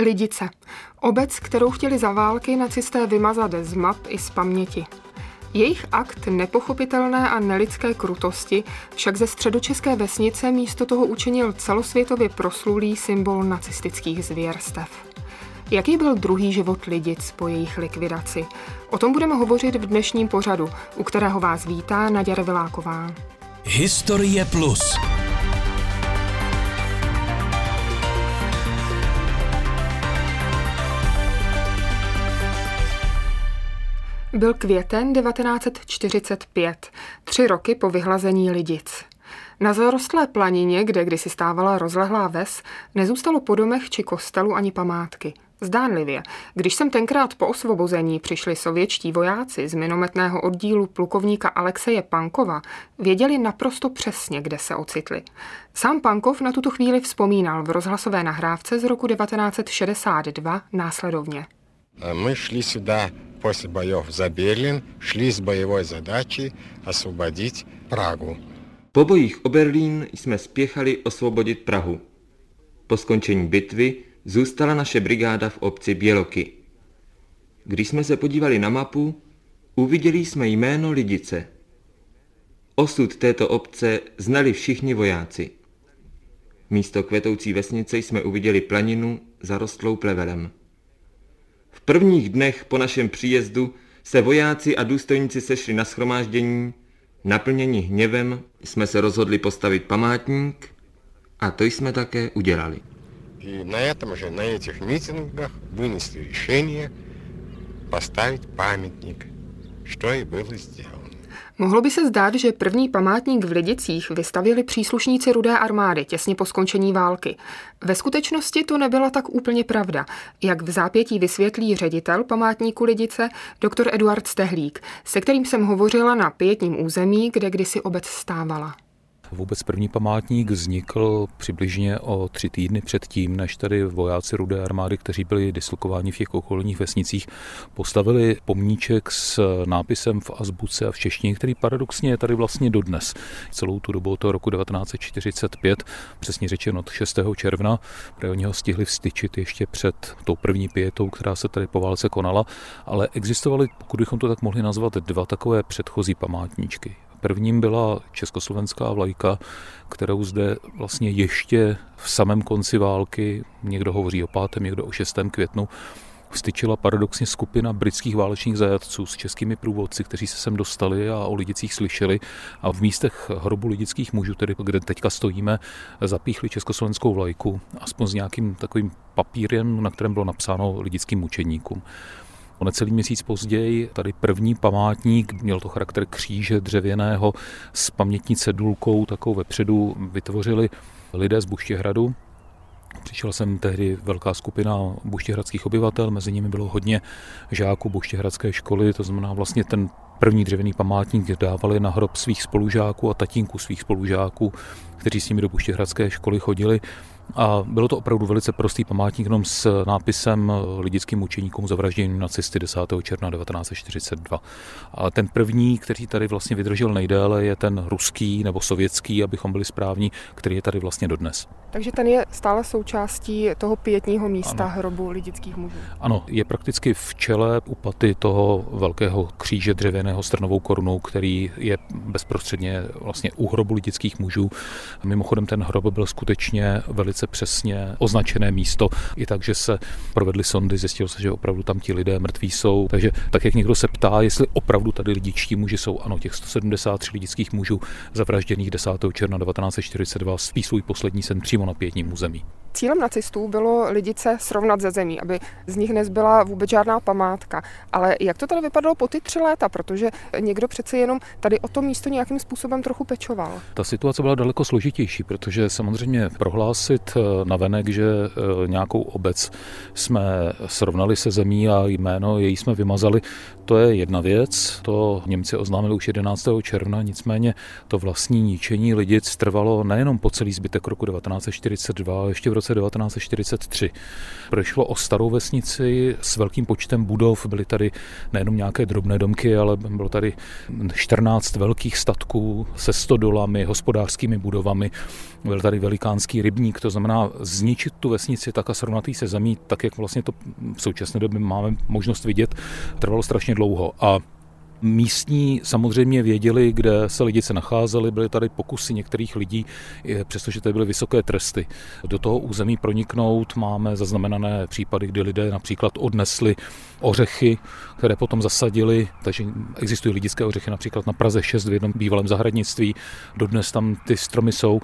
Lidice. Obec, kterou chtěli za války nacisté vymazat z map i z paměti. Jejich akt nepochopitelné a nelidské krutosti však ze středočeské vesnice místo toho učinil celosvětově proslulý symbol nacistických zvěrstev. Jaký byl druhý život lidic po jejich likvidaci? O tom budeme hovořit v dnešním pořadu, u kterého vás vítá Naděra Reviláková. Historie Plus. Byl květen 1945, tři roky po vyhlazení Lidic. Na zarostlé planině, kde kdysi stávala rozlehlá ves, nezůstalo po domech či kostelu ani památky. Zdánlivě, když jsem tenkrát po osvobození přišli sovětští vojáci z minometného oddílu plukovníka Alexeje Pankova, věděli naprosto přesně, kde se ocitli. Sám Pankov na tuto chvíli vzpomínal v rozhlasové nahrávce z roku 1962 následovně. My šli сюда после боев за Берлин шли с боевой задачей освободить Прагу. Po bojích o Berlín jsme spěchali osvobodit Prahu. Po skončení bitvy zůstala naše brigáda v obci Běloky. Když jsme se podívali na mapu, uviděli jsme jméno Lidice. Osud této obce znali všichni vojáci. Místo kvetoucí vesnice jsme uviděli planinu zarostlou plevelem. V prvních dnech po našem příjezdu se vojáci a důstojníci sešli na schromáždění, naplněni hněvem jsme se rozhodli postavit památník a to jsme také udělali. И на этом же, на этих митингах вынесли решение поставить памятник, что и было сделано. Mohlo by se zdát, že první památník v Lidicích vystavili příslušníci Rudé armády těsně po skončení války. Ve skutečnosti to nebyla tak úplně pravda, jak v zápětí vysvětlí ředitel památníku Lidice, doktor Eduard Stehlík, se kterým jsem hovořila na pětním území, kde kdysi obec stávala. Vůbec první památník vznikl přibližně o tři týdny předtím, než tady vojáci Rudé armády, kteří byli dislokováni v těch okolních vesnicích, postavili pomníček s nápisem v azbuce a v češtině, který paradoxně je tady vlastně dodnes. Celou tu dobu toho roku 1945, přesně řečeno od 6. června, protože oni ho stihli vstyčit ještě před tou první pětou, která se tady po válce konala, ale existovaly, pokud bychom to tak mohli nazvat, dva takové předchozí památníčky. Prvním byla československá vlajka, kterou zde vlastně ještě v samém konci války, někdo hovoří o 5., někdo o 6. květnu, vstyčila paradoxně skupina britských válečných zajatců s českými průvodci, kteří se sem dostali a o lidicích slyšeli a v místech hrobu lidických mužů, tedy kde teďka stojíme, zapíchli československou vlajku, aspoň s nějakým takovým papírem, na kterém bylo napsáno lidickým mučeníkům. O necelý měsíc později tady první památník, měl to charakter kříže dřevěného s pamětní cedulkou, takovou vepředu vytvořili lidé z Buštěhradu, Přišel jsem tehdy velká skupina buštěhradských obyvatel, mezi nimi bylo hodně žáků buštěhradské školy, to znamená vlastně ten první dřevěný památník dávali na hrob svých spolužáků a tatínků svých spolužáků, kteří s nimi do buštěhradské školy chodili. A bylo to opravdu velice prostý památník jenom s nápisem lidickým učeníkům zavražděným nacisty 10. června 1942. A ten první, který tady vlastně vydržel nejdéle, je ten ruský nebo sovětský, abychom byli správní, který je tady vlastně dodnes. Takže ten je stále součástí toho pětního místa ano. hrobu lidických mužů. Ano, je prakticky v čele u paty toho velkého kříže dřevěného s trnovou korunou, který je bezprostředně vlastně u hrobu lidických mužů. Mimochodem ten hrob byl skutečně velice přesně označené místo, i tak, že se provedly sondy, zjistilo se, že opravdu tam ti lidé mrtví jsou. Takže tak, jak někdo se ptá, jestli opravdu tady lidičtí muži jsou, ano, těch 173 lidických mužů zavražděných 10. června 1942 spí svůj poslední sen přímo na pětním území. Cílem nacistů bylo lidice srovnat ze zemí, aby z nich nezbyla vůbec žádná památka. Ale jak to tady vypadalo po ty tři léta, protože někdo přece jenom tady o to místo nějakým způsobem trochu pečoval? Ta situace byla daleko složitější, protože samozřejmě prohlásit eh, na venek, že eh, nějakou obec jsme srovnali se zemí a jméno její jsme vymazali, to je jedna věc. To Němci oznámili už 11. června, nicméně to vlastní ničení lidic trvalo nejenom po celý zbytek roku 1942, ale ještě v roce 1943. Prošlo o starou vesnici s velkým počtem budov, byly tady nejenom nějaké drobné domky, ale bylo tady 14 velkých statků se stodolami, hospodářskými budovami. Byl tady velikánský rybník, to znamená zničit tu vesnici tak a srovnatý se zemí, tak jak vlastně to v současné době máme možnost vidět, trvalo strašně dlouho. A Místní samozřejmě věděli, kde se lidi se nacházeli, byly tady pokusy některých lidí, přestože tady byly vysoké tresty. Do toho území proniknout máme zaznamenané případy, kdy lidé například odnesli ořechy, které potom zasadili, takže existují lidické ořechy například na Praze 6 v jednom bývalém zahradnictví, dodnes tam ty stromy jsou.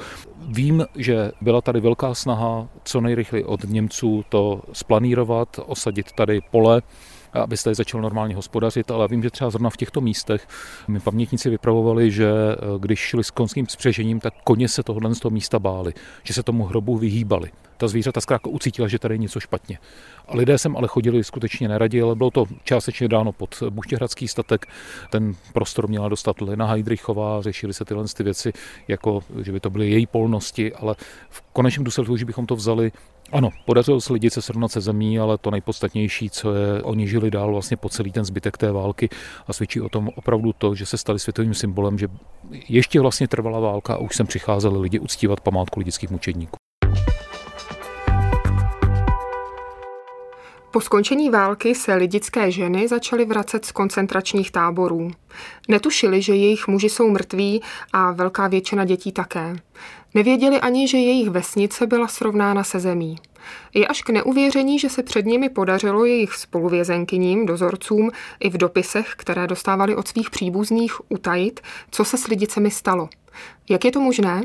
Vím, že byla tady velká snaha co nejrychleji od Němců to splanírovat, osadit tady pole, abyste začal normálně hospodařit, ale vím, že třeba zrovna v těchto místech mi pamětníci vypravovali, že eh, když šli s konským spřežením, tak koně se tohohle z toho místa báli, že se tomu hrobu vyhýbali. Ta zvířata zkrátka ucítila, že tady je něco špatně. A lidé sem ale chodili skutečně neradi, ale bylo to částečně dáno pod Buštěhradský statek. Ten prostor měla dostat Lena Heidrichová, řešili se tyhle ty věci, jako že by to byly její polnosti, ale v konečném důsledku, že bychom to vzali ano, podařilo se lidi se srovnat se zemí, ale to nejpodstatnější, co je, oni žili dál vlastně po celý ten zbytek té války a svědčí o tom opravdu to, že se stali světovým symbolem, že ještě vlastně trvala válka a už sem přicházeli lidi uctívat památku lidských mučedníků. Po skončení války se lidické ženy začaly vracet z koncentračních táborů. Netušili, že jejich muži jsou mrtví a velká většina dětí také. Nevěděli ani, že jejich vesnice byla srovnána se zemí. Je až k neuvěření, že se před nimi podařilo jejich spoluvězenkyním, dozorcům i v dopisech, které dostávali od svých příbuzných, utajit, co se s lidicemi stalo – jak je to možné?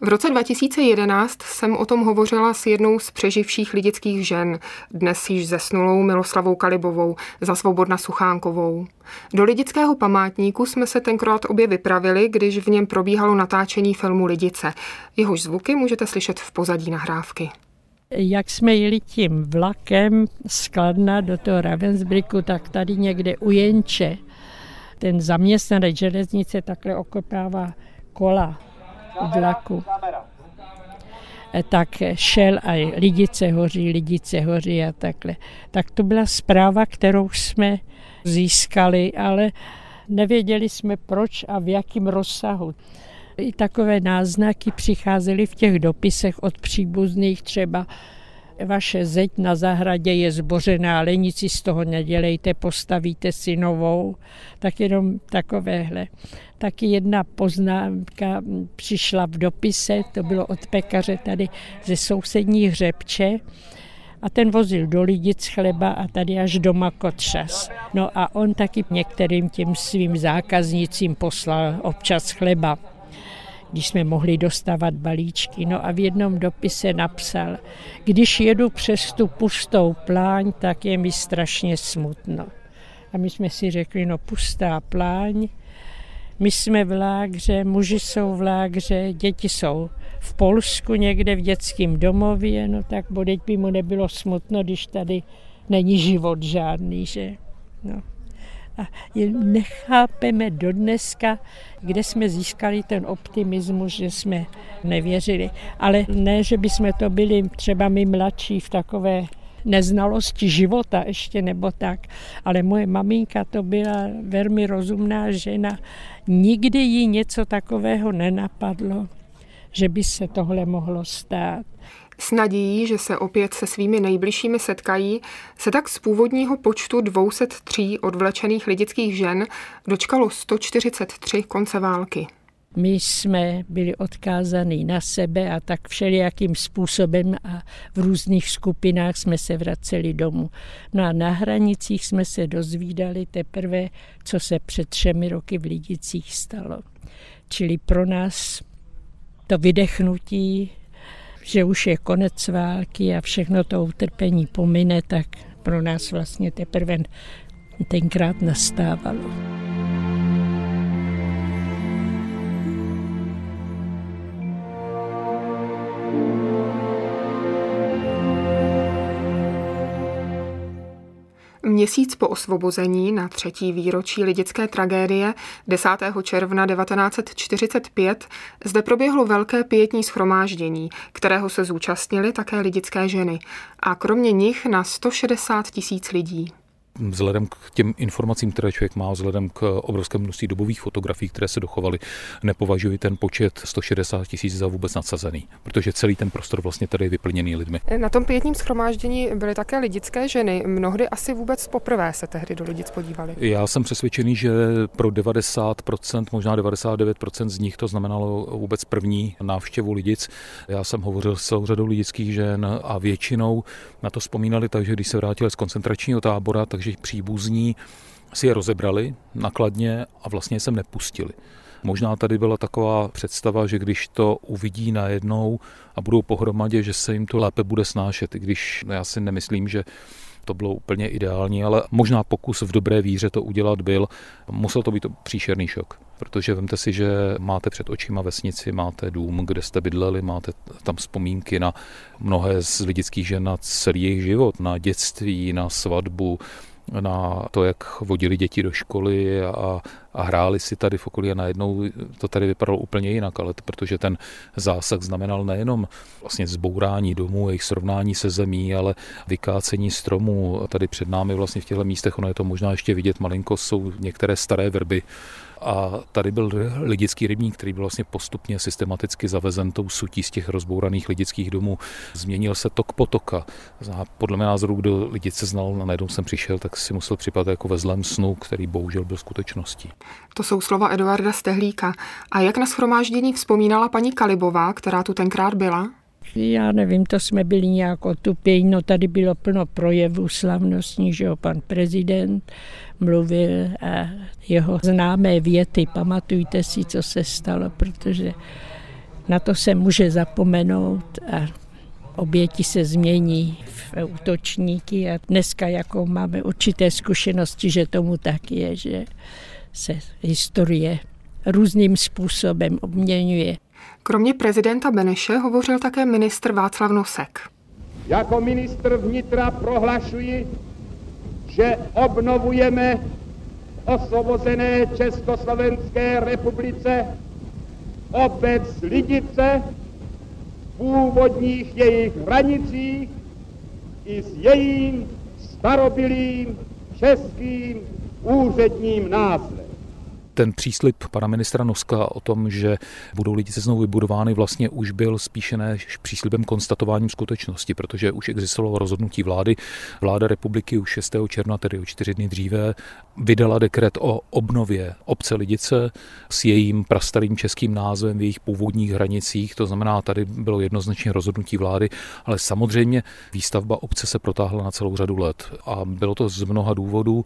V roce 2011 jsem o tom hovořila s jednou z přeživších lidických žen, dnes již zesnulou Miloslavou Kalibovou, za Svobodna Suchánkovou. Do lidického památníku jsme se tenkrát obě vypravili, když v něm probíhalo natáčení filmu Lidice. Jehož zvuky můžete slyšet v pozadí nahrávky. Jak jsme jeli tím vlakem z Kladna do toho Ravensbricku, tak tady někde u Jenče ten zaměstnanec železnice takhle okopává kola vlaku, eh, tak šel a lidice hoří, lidice hoří a takhle. Tak to byla zpráva, kterou jsme získali, ale nevěděli jsme proč a v jakém rozsahu. I takové náznaky přicházely v těch dopisech od příbuzných třeba vaše zeď na zahradě je zbořená, ale nic si z toho nedělejte, postavíte si novou, tak jenom takovéhle. Taky jedna poznámka přišla v dopise, to bylo od pekaře tady ze sousední hřebče, a ten vozil do Lidic chleba a tady až doma Kotřas. No a on taky některým těm svým zákaznicím poslal občas chleba když jsme mohli dostávat balíčky. No a v jednom dopise napsal, když jedu přes tu pustou pláň, tak je mi strašně smutno. A my jsme si řekli, no pustá pláň, my jsme v lágře, muži jsou v lágře, děti jsou v Polsku někde v dětském domově, no tak bodeť by mu nebylo smutno, když tady není život žádný, že? No a nechápeme do dneska, kde jsme získali ten optimismus, že jsme nevěřili. Ale ne, že by jsme to byli třeba my mladší v takové neznalosti života ještě nebo tak. Ale moje maminka to byla velmi rozumná žena. Nikdy jí něco takového nenapadlo, že by se tohle mohlo stát. S nadějí, že se opět se svými nejbližšími setkají, se tak z původního počtu 203 odvlečených lidických žen dočkalo 143 konce války. My jsme byli odkázaní na sebe a tak všelijakým způsobem a v různých skupinách jsme se vraceli domů. No a na hranicích jsme se dozvídali teprve, co se před třemi roky v Lidicích stalo. Čili pro nás to vydechnutí že už je konec války a všechno to utrpení pomine, tak pro nás vlastně teprve tenkrát nastávalo. Měsíc po osvobození na třetí výročí lidické tragédie 10. června 1945 zde proběhlo velké pětní schromáždění, kterého se zúčastnili také lidické ženy a kromě nich na 160 tisíc lidí vzhledem k těm informacím, které člověk má, vzhledem k obrovskému množství dobových fotografií, které se dochovaly, nepovažuji ten počet 160 tisíc za vůbec nadsazený, protože celý ten prostor vlastně tady je vyplněný lidmi. Na tom pětním schromáždění byly také lidické ženy. Mnohdy asi vůbec poprvé se tehdy do lidic podívali. Já jsem přesvědčený, že pro 90%, možná 99% z nich to znamenalo vůbec první návštěvu lidic. Já jsem hovořil s celou řadou lidických žen a většinou na to vzpomínali tak, že když se vrátili z koncentračního tábora, takže příbuzní si je rozebrali nakladně a vlastně jsem nepustili. Možná tady byla taková představa, že když to uvidí najednou a budou pohromadě, že se jim to lépe bude snášet, i když já si nemyslím, že to bylo úplně ideální, ale možná pokus v dobré víře to udělat byl. Musel to být příšerný šok, protože vemte si, že máte před očima vesnici, máte dům, kde jste bydleli, máte tam vzpomínky na mnohé z lidických žen na celý jejich život, na dětství, na svatbu, na to, jak vodili děti do školy a, a hráli si tady v okolí a najednou to tady vypadalo úplně jinak, ale to, protože ten zásah znamenal nejenom vlastně zbourání domů, jejich srovnání se zemí, ale vykácení stromů. Tady před námi vlastně v těchto místech, ono je to možná ještě vidět malinko, jsou některé staré vrby, a tady byl lidický rybník, který byl vlastně postupně systematicky zavezen tou sutí z těch rozbouraných lidických domů. Změnil se tok potoka. A podle mého názoru, kdo lidice znal, na najednou jsem přišel, tak si musel připadat jako ve zlém snu, který bohužel byl skutečností. To jsou slova Eduarda Stehlíka. A jak na schromáždění vzpomínala paní Kalibová, která tu tenkrát byla? Já nevím, to jsme byli nějak otupění, no tady bylo plno projevů slavnostní, že jo, pan prezident mluvil a jeho známé věty, pamatujte si, co se stalo, protože na to se může zapomenout a oběti se změní v útočníky a dneska jako máme určité zkušenosti, že tomu tak je, že se historie různým způsobem obměňuje. Kromě prezidenta Beneše hovořil také ministr Václav Nosek. Jako ministr vnitra prohlašuji, že obnovujeme osvobozené Československé republice obec Lidice v původních jejich hranicích i s jejím starobilým českým úředním názvem ten příslip pana ministra Noska o tom, že budou lidi se znovu vybudovány, vlastně už byl spíše než příslibem konstatováním skutečnosti, protože už existovalo rozhodnutí vlády. Vláda republiky už 6. června, tedy o čtyři dny dříve, vydala dekret o obnově obce Lidice s jejím prastarým českým názvem v jejich původních hranicích. To znamená, tady bylo jednoznačně rozhodnutí vlády, ale samozřejmě výstavba obce se protáhla na celou řadu let a bylo to z mnoha důvodů.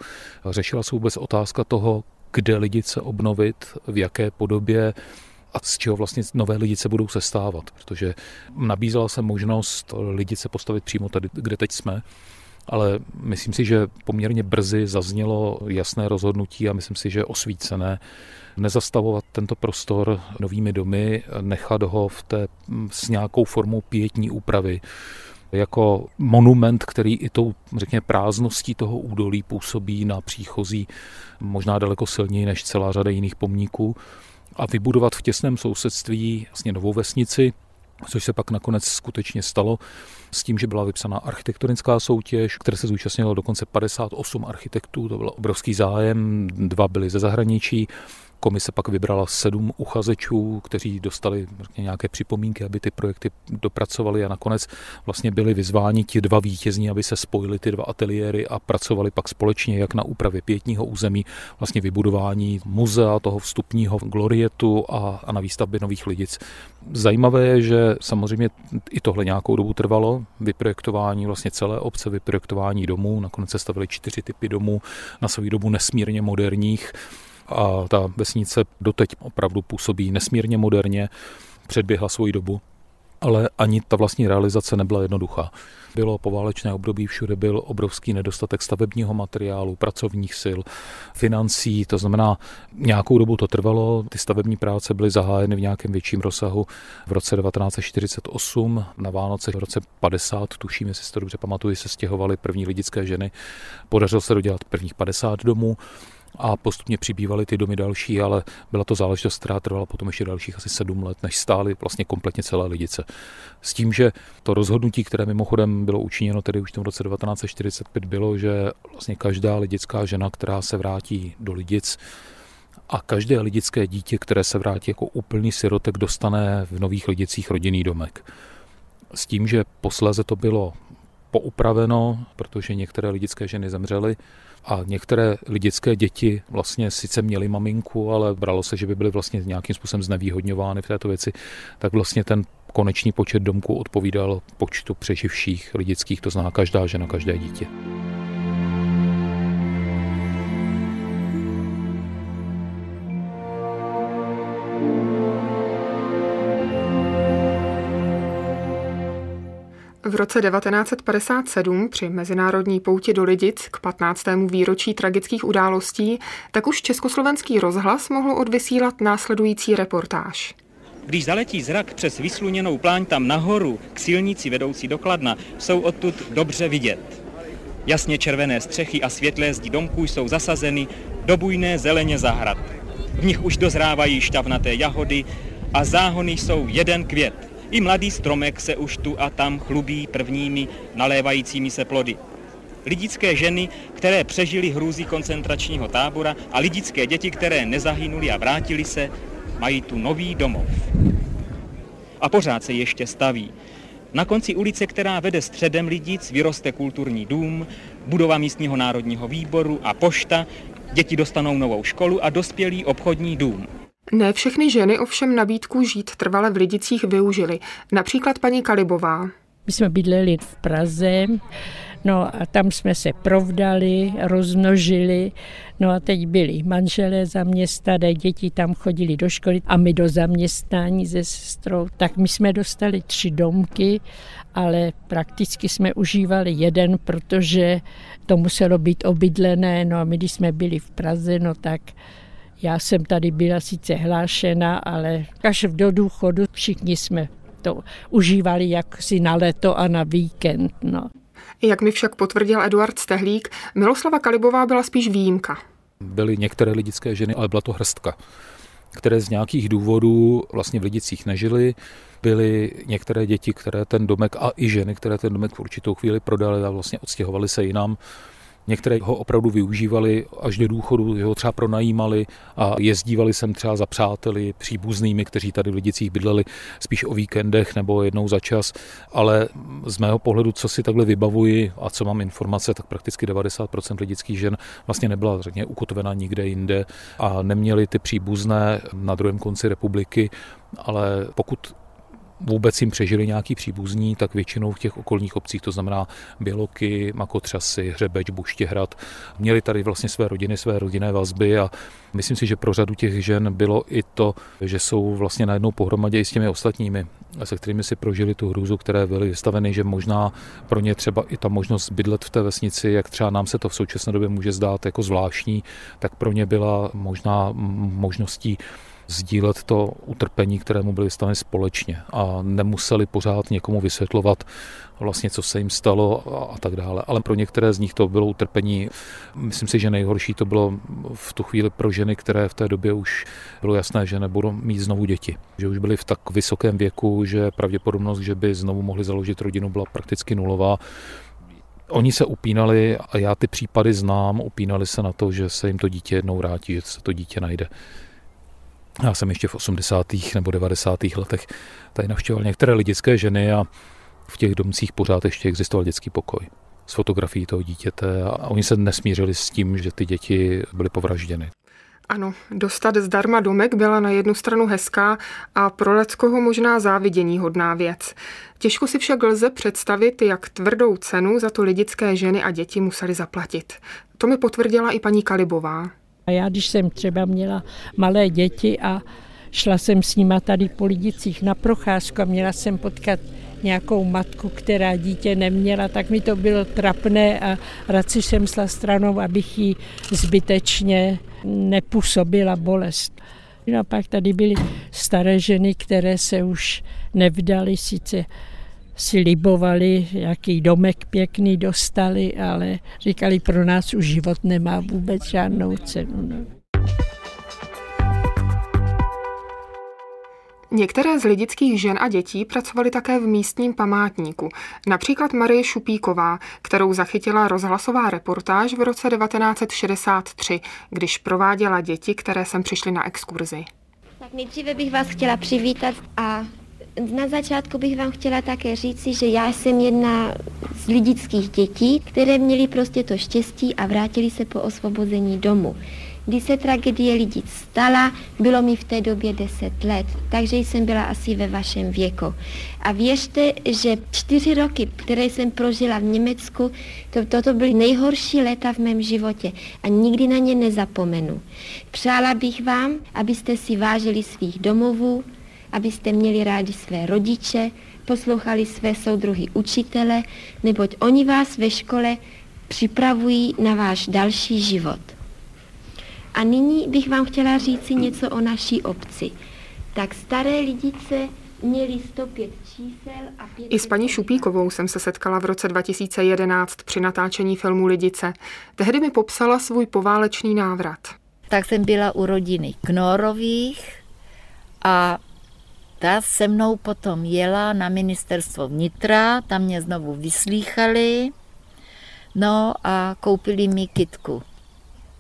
Řešila se vůbec otázka toho, kde lidice obnovit, v jaké podobě a z čeho vlastně nové lidice budou sestávat, protože nabízela se možnost lidice postavit přímo tady, kde teď jsme, ale myslím si, že poměrně brzy zaznělo jasné rozhodnutí a myslím si, že osvícené nezastavovat tento prostor novými domy, nechat ho v té s nějakou formou pětní úpravy jako monument, který i tou, řekněme, prázdností toho údolí působí na příchozí možná daleko silněji než celá řada jiných pomníků a vybudovat v těsném sousedství vlastně novou vesnici, což se pak nakonec skutečně stalo s tím, že byla vypsaná architektonická soutěž, které se zúčastnilo dokonce 58 architektů, to byl obrovský zájem, dva byli ze zahraničí Komise pak vybrala sedm uchazečů, kteří dostali nějaké připomínky, aby ty projekty dopracovali a nakonec vlastně byli vyzváni ti dva vítězní, aby se spojili ty dva ateliéry a pracovali pak společně jak na úpravě pětního území, vlastně vybudování muzea, toho vstupního glorietu a, a na výstavbě nových lidic. Zajímavé je, že samozřejmě i tohle nějakou dobu trvalo, vyprojektování vlastně celé obce, vyprojektování domů, nakonec se stavili čtyři typy domů, na svou dobu nesmírně moderních a ta vesnice doteď opravdu působí nesmírně moderně, předběhla svoji dobu. ale ani ta vlastní realizace nebyla jednoduchá. Bylo poválečné období, všude byl obrovský nedostatek stavebního materiálu, pracovních sil, financí, to znamená, nějakou dobu to trvalo, ty stavební práce byly zahájeny v nějakém větším rozsahu v roce 1948, na Vánoce v roce 50, tuším, jestli si to dobře pamatuju, se stěhovaly první lidické ženy. Podařilo se dodělat prvních 50 domů a postupně přibývaly ty domy další, ale byla to záležitost, která trvala potom ještě dalších asi sedm let, než stály vlastně kompletně celé lidice. S tím, že to rozhodnutí, které mimochodem bylo učiněno tedy už v tom roce 1945, bylo, že vlastně každá lidická žena, která se vrátí do lidic, a každé lidické dítě, které se vrátí jako úplný sirotek, dostane v nových lidicích rodinný domek. S tím, že posléze to bylo poupraveno, protože některé lidické ženy zemřely a některé lidické děti vlastně sice měly maminku, ale bralo se, že by byly vlastně nějakým způsobem znevýhodňovány v této věci, tak vlastně ten konečný počet domků odpovídal počtu přeživších lidických, to znamená každá žena, každé dítě. V roce 1957 při mezinárodní pouti do Lidic k 15. výročí tragických událostí tak už československý rozhlas mohl odvysílat následující reportáž. Když zaletí zrak přes vysluněnou pláň tam nahoru k silnici vedoucí do Kladna, jsou odtud dobře vidět. Jasně červené střechy a světlé zdi domků jsou zasazeny do bujné zeleně zahrad. V nich už dozrávají šťavnaté jahody a záhony jsou jeden květ – i mladý stromek se už tu a tam chlubí prvními nalévajícími se plody. Lidické ženy, které přežily hrůzy koncentračního tábora a lidické děti, které nezahynuli a vrátili se, mají tu nový domov. A pořád se ještě staví. Na konci ulice, která vede středem Lidic, vyroste kulturní dům, budova místního národního výboru a pošta, děti dostanou novou školu a dospělý obchodní dům. Ne všechny ženy ovšem nabídku žít trvale v Lidicích využily. Například paní Kalibová. My jsme bydleli v Praze, no a tam jsme se provdali, rozmnožili, no a teď byli manželé zaměstnané, děti tam chodili do školy a my do zaměstnání se sestrou. Tak my jsme dostali tři domky, ale prakticky jsme užívali jeden, protože to muselo být obydlené, no a my když jsme byli v Praze, no tak já jsem tady byla sice hlášena, ale až do důchodu všichni jsme to užívali jaksi na leto a na víkend. No. Jak mi však potvrdil Eduard Stehlík, Miloslava Kalibová byla spíš výjimka. Byly některé lidické ženy, ale byla to hrstka které z nějakých důvodů vlastně v Lidicích nežily. Byly některé děti, které ten domek a i ženy, které ten domek v určitou chvíli prodali a vlastně odstěhovali se jinam. Některé ho opravdu využívali až do důchodu, ho třeba pronajímali a jezdívali sem třeba za přáteli, příbuznými, kteří tady v Lidicích bydleli spíš o víkendech nebo jednou za čas. Ale z mého pohledu, co si takhle vybavuji a co mám informace, tak prakticky 90% lidických žen vlastně nebyla řekně ukotvena nikde jinde a neměli ty příbuzné na druhém konci republiky, ale pokud vůbec jim přežili nějaký příbuzní, tak většinou v těch okolních obcích, to znamená Běloky, Makotřasy, Hřebeč, Buštěhrad, měli tady vlastně své rodiny, své rodinné vazby a myslím si, že pro řadu těch žen bylo i to, že jsou vlastně najednou pohromadě i s těmi ostatními, se kterými si prožili tu hrůzu, které byly vystaveny, že možná pro ně třeba i ta možnost bydlet v té vesnici, jak třeba nám se to v současné době může zdát jako zvláštní, tak pro ně byla možná možností sdílet to utrpení, kterému byli vystaveni společně a nemuseli pořád někomu vysvětlovat vlastně, co se jim stalo a, a tak dále. Ale pro některé z nich to bylo utrpení, myslím si, že nejhorší to bylo v tu chvíli pro ženy, které v té době už bylo jasné, že nebudou mít znovu děti. Že už byly v tak vysokém věku, že pravděpodobnost, že by znovu mohli založit rodinu, byla prakticky nulová. Oni se upínali, a já ty případy znám, upínali se na to, že se jim to dítě jednou vrátí, že se to dítě najde. Já jsem ještě v 80. nebo 90. letech tady navštěvoval některé lidické ženy a v těch domcích pořád ještě existoval dětský pokoj s fotografií toho dítěte a oni se nesmířili s tím, že ty děti byly povražděny. Ano, dostat zdarma domek byla na jednu stranu hezká a pro Leckoho možná závidění hodná věc. Těžko si však lze představit, jak tvrdou cenu za to lidické ženy a děti museli zaplatit. To mi potvrdila i paní Kalibová. A já, když jsem třeba měla malé děti a Šla jsem s nima tady po Lidicích na procházku a měla jsem potkat nějakou matku, která dítě neměla, tak mi to bylo trapné a radši jsem šla stranou, abych jí zbytečně nepůsobila bolest. No a pak tady byly staré ženy, které se už nevdali, sice si libovali, jaký domek pěkný dostali, ale říkali, pro nás už život nemá vůbec žádnou cenu. No. Některé z lidických žen a dětí pracovaly také v místním památníku. Například Marie Šupíková, kterou zachytila rozhlasová reportáž v roce 1963, když prováděla děti, které sem přišly na exkurzi. Tak nejdříve bych vás chtěla přivítat a na začátku bych vám chtěla také říci, že já jsem jedna z lidických dětí, které měly prostě to štěstí a vrátili se po osvobození domu. Když se tragédie lidí stala, bylo mi v té době 10 let, takže jsem byla asi ve vašem věku. A věřte, že čtyři roky, které jsem prožila v Německu, to, toto byly nejhorší léta v mém životě a nikdy na ně nezapomenu. Přála bych vám, abyste si vážili svých domovů, abyste měli rádi své rodiče, poslouchali své soudruhy učitele, neboť oni vás ve škole připravují na váš další život. A nyní bych vám chtěla říci něco o naší obci. Tak staré lidice měli 105 čísel a 5... I s paní Šupíkovou jsem se setkala v roce 2011 při natáčení filmu Lidice. Tehdy mi popsala svůj poválečný návrat. Tak jsem byla u rodiny Knorových a ta se mnou potom jela na ministerstvo vnitra, tam mě znovu vyslýchali, no a koupili mi kitku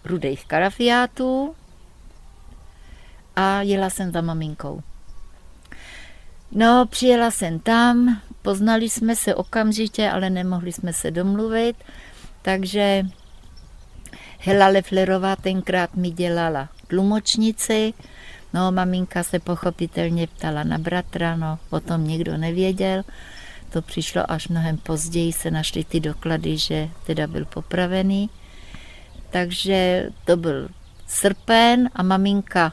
rudých karafiátů a jela jsem za maminkou. No, přijela jsem tam, poznali jsme se okamžitě, ale nemohli jsme se domluvit, takže Hela Leflerová tenkrát mi dělala tlumočnici, no maminka se pochopitelně ptala na bratra, no potom nikdo nevěděl, to přišlo až mnohem později, se našly ty doklady, že teda byl popravený. Takže to byl srpen a maminka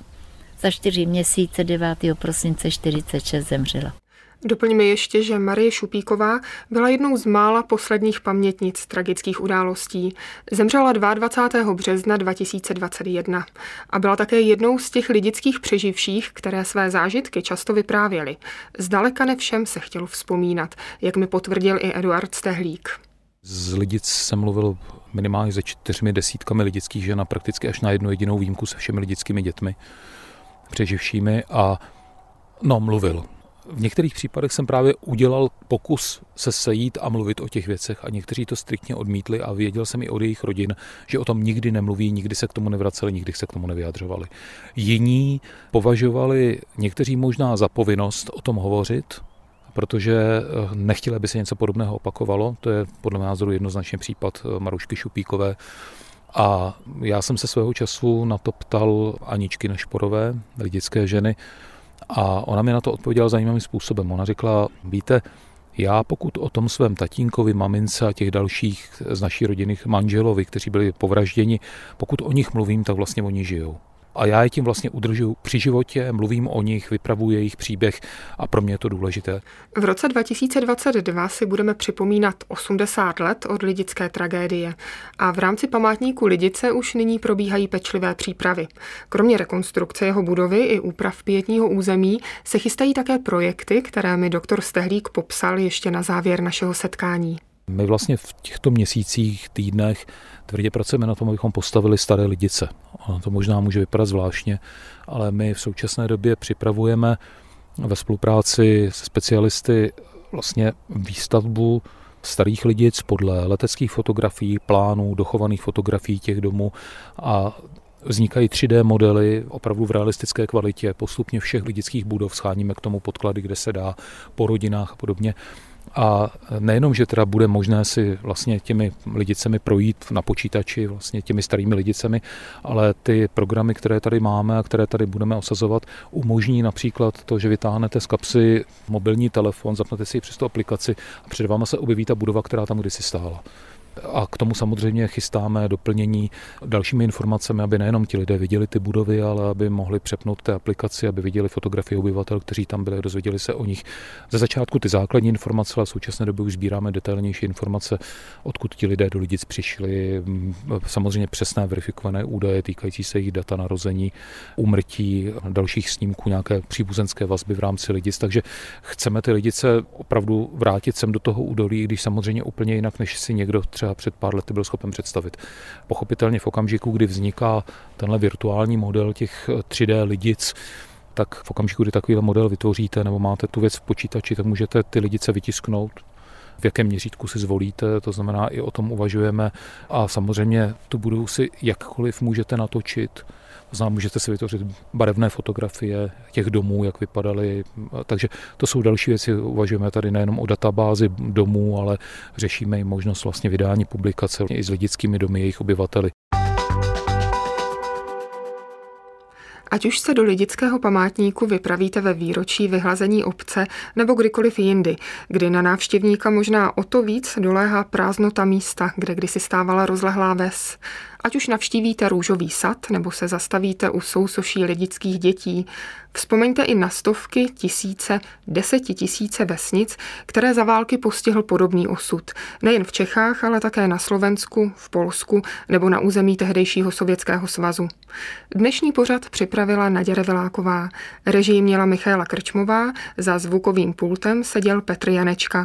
za čtyři měsíce 9. prosince 46 zemřela. Doplňme ještě, že Marie Šupíková byla jednou z mála posledních pamětnic tragických událostí. Zemřela 22. března 2021 a byla také jednou z těch lidických přeživších, které své zážitky často vyprávěly. Zdaleka ne všem se chtělo vzpomínat, jak mi potvrdil i Eduard Stehlík. Z Lidic jsem mluvil minimálně se čtyřmi desítkami lidických žen a prakticky až na jednu jedinou výjimku se všemi lidickými dětmi přeživšími a no, mluvil. V některých případech jsem právě udělal pokus se sejít a mluvit o těch věcech a někteří to striktně odmítli a věděl jsem i od jejich rodin, že o tom nikdy nemluví, nikdy se k tomu nevraceli, nikdy se k tomu nevyjadřovali. Jiní považovali někteří možná za povinnost o tom hovořit, protože eh, nechtěli, aby se něco podobného opakovalo. To je podle mého názoru jednoznačně případ eh, Marušky Šupíkové. A já jsem se svého času na to ptal Aničky Nešporové, lidické ženy, a ona mi na to odpověděla zajímavým způsobem. Ona řekla, víte, já pokud o tom svém tatínkovi, mamince a těch dalších z naší rodiny manželovi, kteří byli povražděni, pokud o nich mluvím, tak vlastně oni žijou a já je tím vlastně udržuji při životě, mluvím o nich, vypravuji jejich příběh a pro mě je to důležité. V roce 2022 si budeme připomínat 80 let od lidické tragédie a v rámci památníku Lidice už nyní probíhají pečlivé přípravy. Kromě rekonstrukce jeho budovy i úprav pětního území se chystají také projekty, které mi doktor Stehlík popsal ještě na závěr našeho setkání. My vlastně v těchto měsících, týdnech tvrdě pracujeme na tom, abychom postavili staré lidice. Ono to možná může vypadat zvláštně, ale my v současné době připravujeme ve spolupráci se specialisty vlastně výstavbu starých lidic podle leteckých fotografií, plánů, dochovaných fotografií těch domů a Vznikají 3D modely opravdu v realistické kvalitě. Postupně všech lidických budov scháníme k tomu podklady, kde se dá po rodinách a podobně. A nejenom, že teda bude možné si vlastně těmi lidicemi projít na počítači, vlastně těmi starými lidicemi, ale ty programy, které tady máme a které tady budeme osazovat, umožní například to, že vytáhnete z kapsy mobilní telefon, zapnete si ji přes tu aplikaci a před váma se objeví ta budova, která tam kdysi stála. A k tomu samozřejmě chystáme doplnění dalšími informacemi, aby nejenom ti lidé viděli ty budovy, ale aby mohli přepnout té aplikaci, aby viděli fotografie obyvatel, kteří tam byli, dozvěděli se o nich. Ze začátku ty základní informace, ale v současné době už sbíráme detailnější informace, odkud ti lidé do Lidic přišli, samozřejmě přesné verifikované údaje týkající se jejich data narození, umrtí, dalších snímků, nějaké příbuzenské vazby v rámci Lidic. Takže chceme ty Lidice opravdu vrátit sem do toho údolí, když samozřejmě úplně jinak, než si někdo třeba před pár lety byl schopen představit. Pochopitelně v okamžiku, kdy vzniká tenhle virtuální model těch 3D lidic, tak v okamžiku, kdy takový model vytvoříte nebo máte tu věc v počítači, tak můžete ty lidice vytisknout, v jakém měřítku si zvolíte, to znamená i o tom uvažujeme a samozřejmě tu budou si jakkoliv můžete natočit, znamená, můžete si vytvořit barevné fotografie těch domů, jak vypadaly. Takže to jsou další věci. Uvažujeme tady nejenom o databázi domů, ale řešíme i možnost vlastně vydání publikace i s lidickými domy jejich obyvateli. Ať už se do lidického památníku vypravíte ve výročí vyhlazení obce nebo kdykoliv jindy, kdy na návštěvníka možná o to víc doléhá prázdnota místa, kde kdysi stávala rozlehlá ves. Ať už navštívíte růžový sad nebo se zastavíte u sousoší lidických dětí, vzpomeňte i na stovky, tisíce, desetitisíce vesnic, které za války postihl podobný osud. Nejen v Čechách, ale také na Slovensku, v Polsku nebo na území tehdejšího Sovětského svazu. Dnešní pořad připravila Naděra Viláková. Režii měla Michaela Krčmová, za zvukovým pultem seděl Petr Janečka.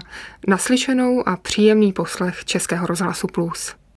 Naslyšenou a příjemný poslech Českého rozhlasu Plus.